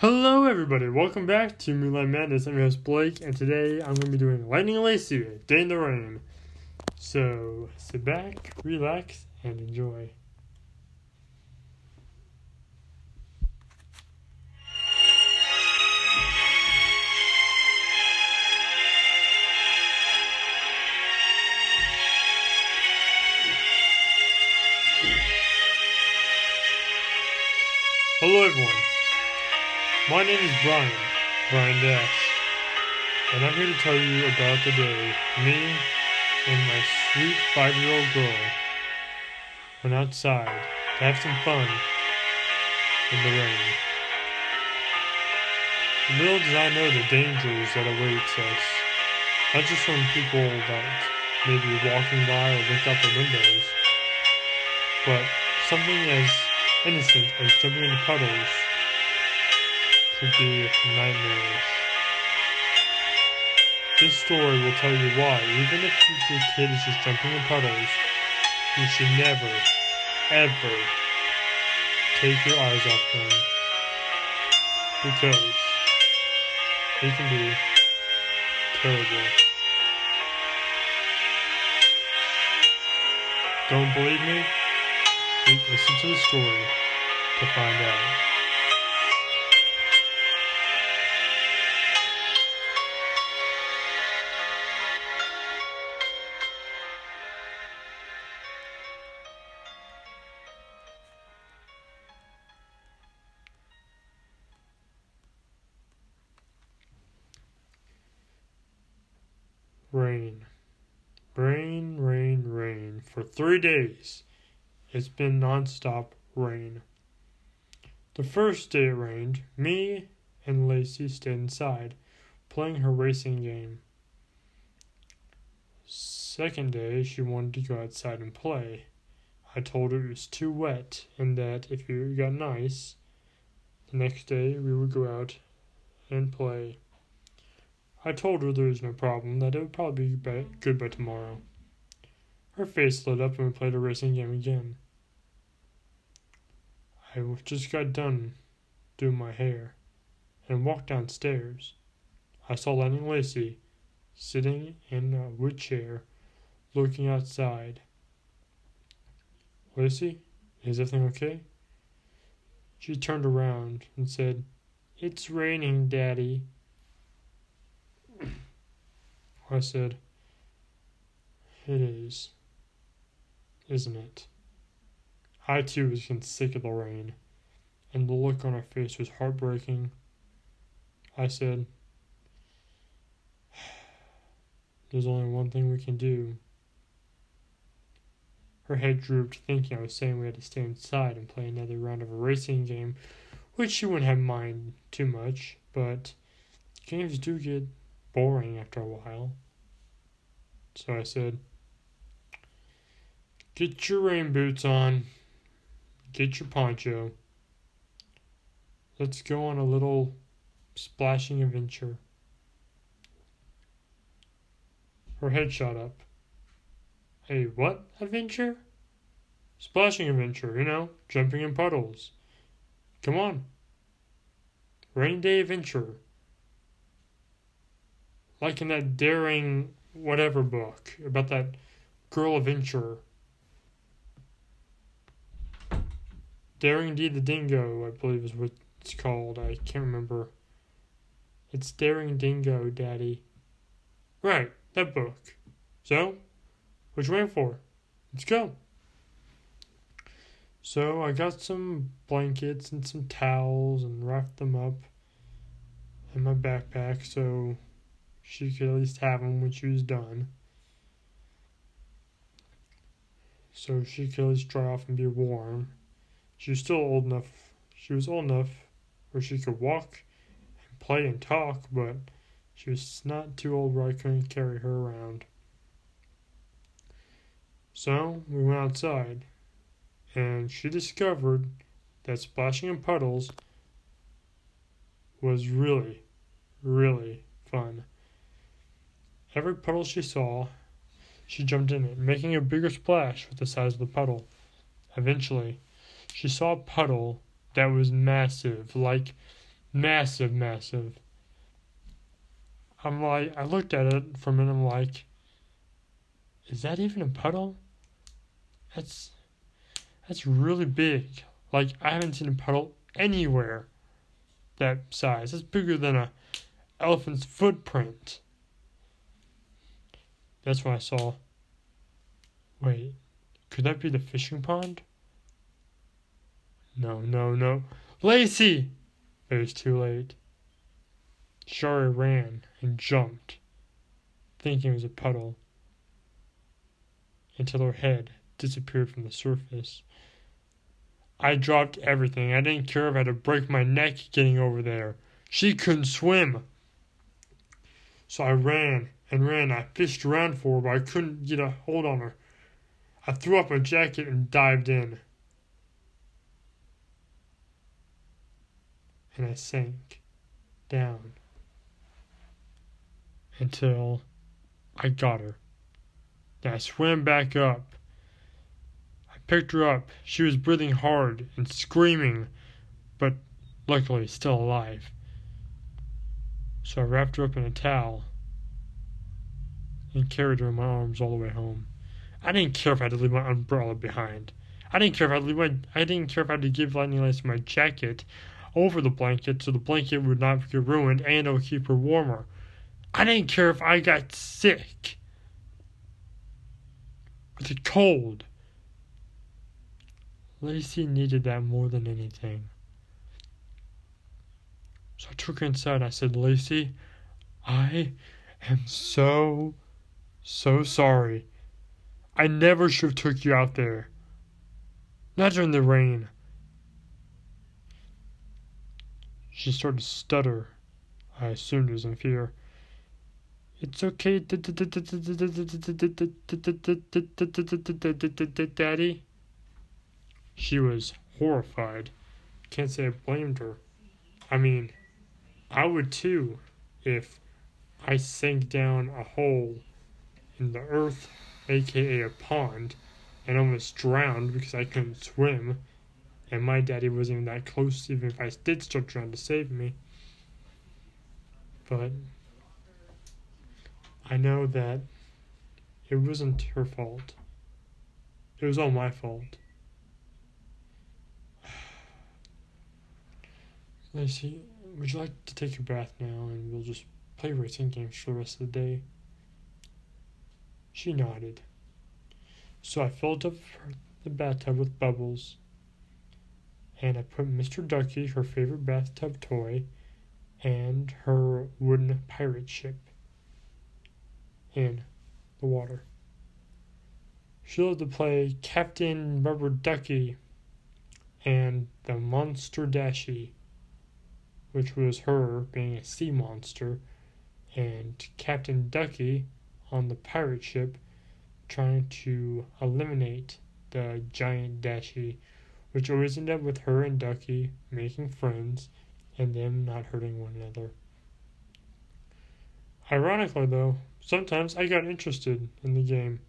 Hello, everybody. Welcome back to Moonlight Madness. I'm your host Blake, and today I'm going to be doing Lightning Lacey, Day in the Rain. So sit back, relax, and enjoy. Hello, everyone. My name is Brian, Brian Dash, and I'm here to tell you about the day me and my sweet five year old girl went outside to have some fun in the rain. Little did I know the dangers that awaits us, not just from people that may be walking by or look out the windows, but something as innocent as jumping into puddles could be nightmarish. This story will tell you why, even if your kid is just jumping in puddles, you should never, ever take your eyes off them. Because they can be terrible. Don't believe me? Listen to the story to find out. Three days, it's been nonstop rain. The first day it rained, me and Lacey stayed inside, playing her racing game. Second day, she wanted to go outside and play. I told her it was too wet and that if it got nice, the next day we would go out and play. I told her there was no problem, that it would probably be good by tomorrow. Her face lit up and we played a racing game again. I just got done doing my hair and walked downstairs. I saw Lightning Lacey sitting in a wood chair looking outside. Lacey, is everything okay? She turned around and said, It's raining, Daddy. I said, It is, isn't it? I too was getting sick of the rain, and the look on her face was heartbreaking. I said, There's only one thing we can do. Her head drooped, thinking I was saying we had to stay inside and play another round of a racing game, which she wouldn't have minded too much, but games do get boring after a while. So I said, Get your rain boots on, get your poncho. Let's go on a little splashing adventure. Her head shot up. A what adventure? Splashing adventure, you know, jumping in puddles. Come on. Rain day adventure like in that daring whatever book about that girl adventurer. Daring D the Dingo, I believe is what it's called. I can't remember. It's Daring Dingo, Daddy. Right, that book. So, what you waiting for? Let's go. So I got some blankets and some towels and wrapped them up in my backpack so she could at least have them when she was done. So she could at least dry off and be warm. She was still old enough. She was old enough where she could walk and play and talk, but she was not too old where I couldn't carry her around. So we went outside, and she discovered that splashing in puddles was really, really fun. Every puddle she saw, she jumped in it, making a bigger splash with the size of the puddle. Eventually, she saw a puddle that was massive, like massive, massive. I'm like, I looked at it for a minute. I'm like, is that even a puddle? That's that's really big. Like I haven't seen a puddle anywhere that size. It's bigger than a elephant's footprint. That's what I saw. Wait, could that be the fishing pond? No, no, no. Lacey! It was too late. Shari ran and jumped, thinking it was a puddle, until her head disappeared from the surface. I dropped everything. I didn't care if I had to break my neck getting over there. She couldn't swim. So I ran and ran. I fished around for her, but I couldn't get a hold on her. I threw up my jacket and dived in. And I sank down until I got her. Then I swam back up I picked her up. She was breathing hard and screaming, but luckily still alive. So I wrapped her up in a towel and carried her in my arms all the way home. I didn't care if I had to leave my umbrella behind. I didn't care if I had to leave my, I didn't care if I had to give Lightning Lace my jacket over the blanket so the blanket would not get ruined and it would keep her warmer. I didn't care if I got sick with a cold. Lacey needed that more than anything. So I took her inside. I said, Lacey, I am so, so sorry. I never should have took you out there. Not during the rain. She started to stutter. I assumed it was in fear. It's okay, Daddy. She was horrified. Can't say I blamed her. I mean, I would too if I sank down a hole in the earth, aka a pond, and almost drowned because I couldn't swim, and my daddy wasn't even that close, even if I did start trying to save me. But I know that it wasn't her fault. It was all my fault. Lacey, would you like to take your bath now and we'll just play racing games for the rest of the day? She nodded. So I filled up the bathtub with bubbles and I put Mr. Ducky, her favorite bathtub toy, and her wooden pirate ship in the water. She loved to play Captain Rubber Ducky and the Monster Dashie which was her being a sea monster, and Captain Ducky on the pirate ship trying to eliminate the giant Dashie, which always ended up with her and Ducky making friends and them not hurting one another. Ironically, though, sometimes I got interested in the game.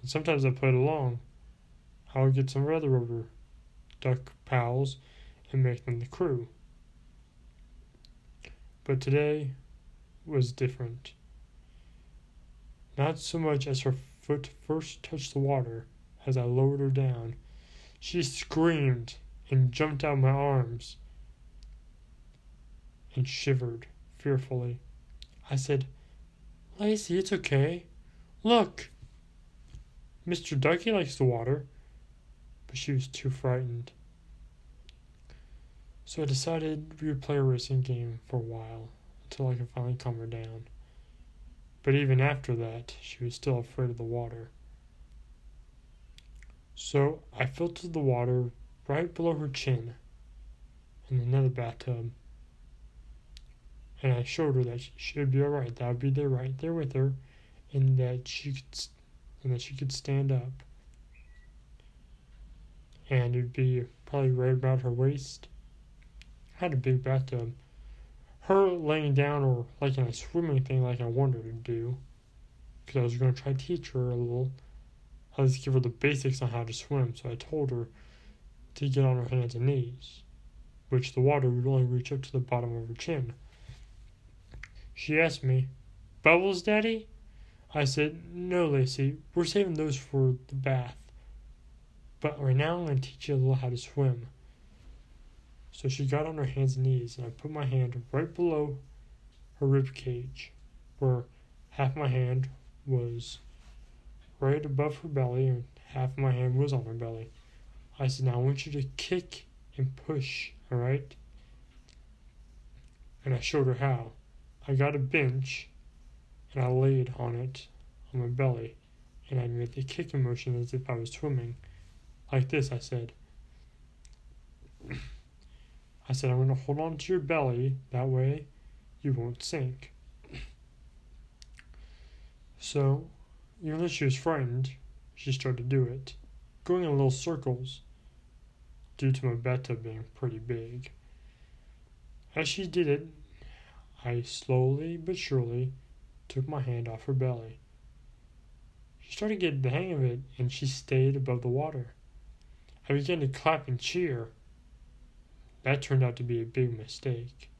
And sometimes I played along. I would get some other rubber duck pals and make them the crew. But today was different. Not so much as her foot first touched the water, as I lowered her down. She screamed and jumped out of my arms and shivered fearfully. I said, Lacey, it's okay. Look! Mr. Ducky likes the water. But she was too frightened. So I decided we would play a racing game for a while until I could finally calm her down. But even after that, she was still afraid of the water. So I filtered the water right below her chin in another bathtub. And I showed her that she would be alright, that I'd be there right there with her, and that she could, and that she could stand up. And it'd be probably right about her waist I had a big bathtub. Her laying down or like in a swimming thing like I wanted her to do, because I was going to try to teach her a little, at least give her the basics on how to swim. So I told her to get on her hands and knees. which the water would only reach up to the bottom of her chin. She asked me, Bubbles, Daddy? I said, No, Lacey, we're saving those for the bath. But right now I'm going to teach you a little how to swim. So she got on her hands and knees, and I put my hand right below her rib cage, where half my hand was right above her belly and half my hand was on her belly. I said, Now I want you to kick and push, alright? And I showed her how. I got a bench and I laid on it on my belly and I made the kicking motion as if I was swimming. Like this, I said. I said, I'm going to hold on to your belly. That way you won't sink. So, even though she was frightened, she started to do it, going in little circles due to my betta being pretty big. As she did it, I slowly but surely took my hand off her belly. She started getting the hang of it, and she stayed above the water. I began to clap and cheer. That turned out to be a big mistake.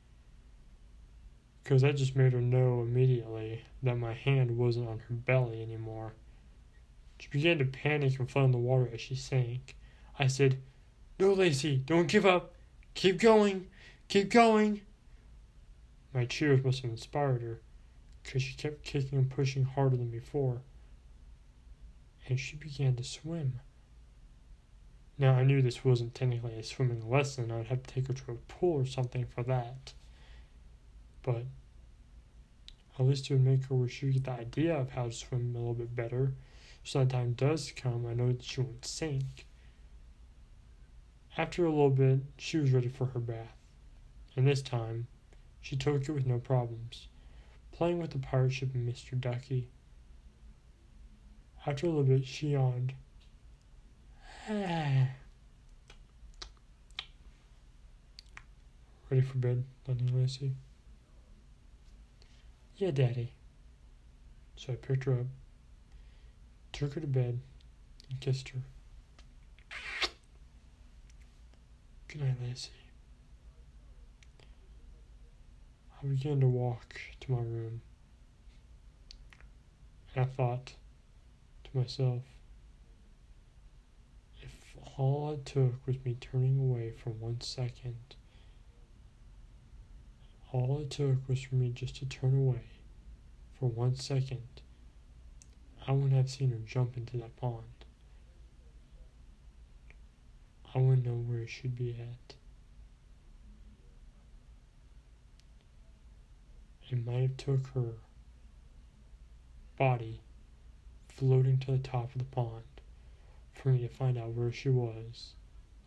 Because I just made her know immediately that my hand wasn't on her belly anymore. She began to panic and fly in the water as she sank. I said, No, Lacey, don't give up. Keep going. Keep going. My cheers must have inspired her, because she kept kicking and pushing harder than before. And she began to swim. Now, I knew this wasn't technically a swimming lesson. I would have to take her to a pool or something for that. But at least it would make her where she get the idea of how to swim a little bit better. So that time does come, I know that she won't sink. After a little bit, she was ready for her bath. And this time, she took it with no problems, playing with the pirate ship and Mr. Ducky. After a little bit, she yawned Ready for bed, Lenny Lacey? Yeah, Daddy. So I picked her up, took her to bed, and kissed her. Good night, Lacey. I began to walk to my room, and I thought to myself, if all it took was me turning away for one second. All it took was for me just to turn away for one second. I wouldn't have seen her jump into that pond. I wouldn't know where she'd be at. It might have took her body floating to the top of the pond for me to find out where she was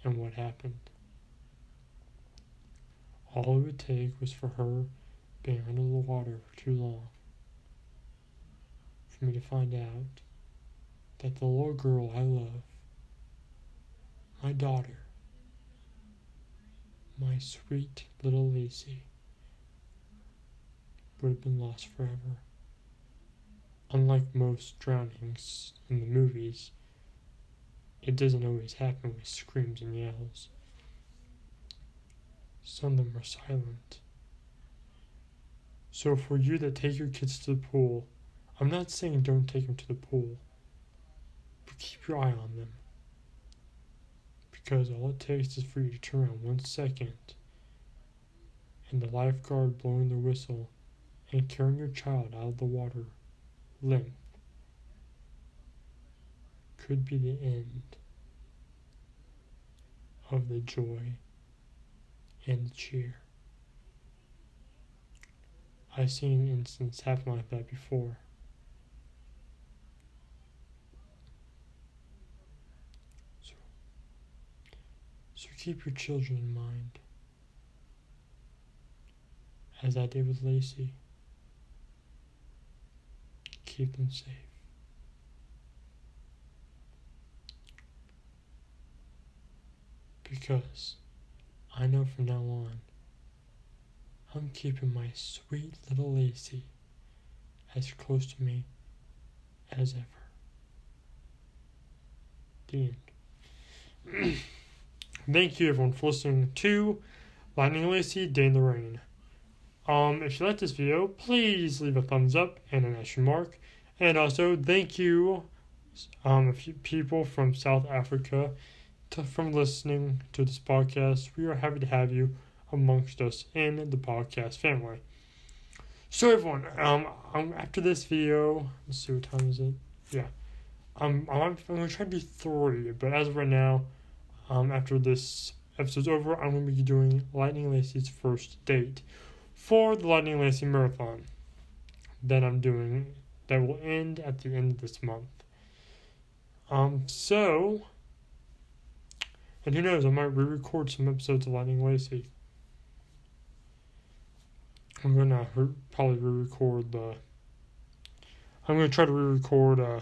and what happened. All it would take was for her being under the water for too long for me to find out that the little girl I love, my daughter, my sweet little Lacey, would have been lost forever. Unlike most drownings in the movies, it doesn't always happen with screams and yells. Some of them are silent. So, for you that take your kids to the pool, I'm not saying don't take them to the pool, but keep your eye on them. Because all it takes is for you to turn around one second and the lifeguard blowing their whistle and carrying your child out of the water limp could be the end of the joy and cheer. I've seen an instance happen like that before. So, so keep your children in mind, as I did with Lacey. Keep them safe. because I know from now on I'm keeping my sweet little Lacey as close to me as ever. The end. Thank you everyone for listening to Lightning Lacey, Day the Rain. Um, if you like this video, please leave a thumbs up and an exclamation mark. And also, thank you, um, a few people from South Africa, to, from listening to this podcast. We are happy to have you amongst us in the podcast family. So everyone, um, um after this video, let's see what time is it. Yeah, um, I'm, I'm gonna try to do three, but as of right now, um, after this episode's over, I'm gonna be doing Lightning Lacey's first date for the Lightning Lacey Marathon. That I'm doing that will end at the end of this month. Um, so, and who knows, I might re-record some episodes of Lightning Lacey. I'm gonna re- probably re-record the. I'm gonna try to re-record uh,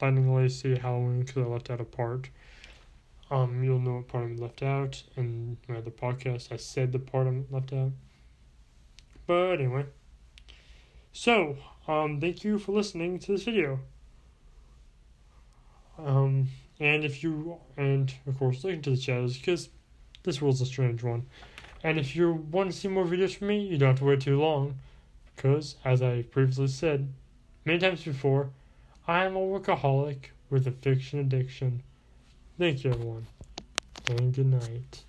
Lightning Lacey Halloween because I left out a part. Um, you'll know what part I'm left out in my other podcast. I said the part I'm left out. But anyway. So, um, thank you for listening to this video. Um, and if you, and of course, look into the shadows because this world's a strange one. And if you want to see more videos from me, you don't have to wait too long. Because, as I previously said many times before, I am a workaholic with a fiction addiction. Thank you, everyone. And good night.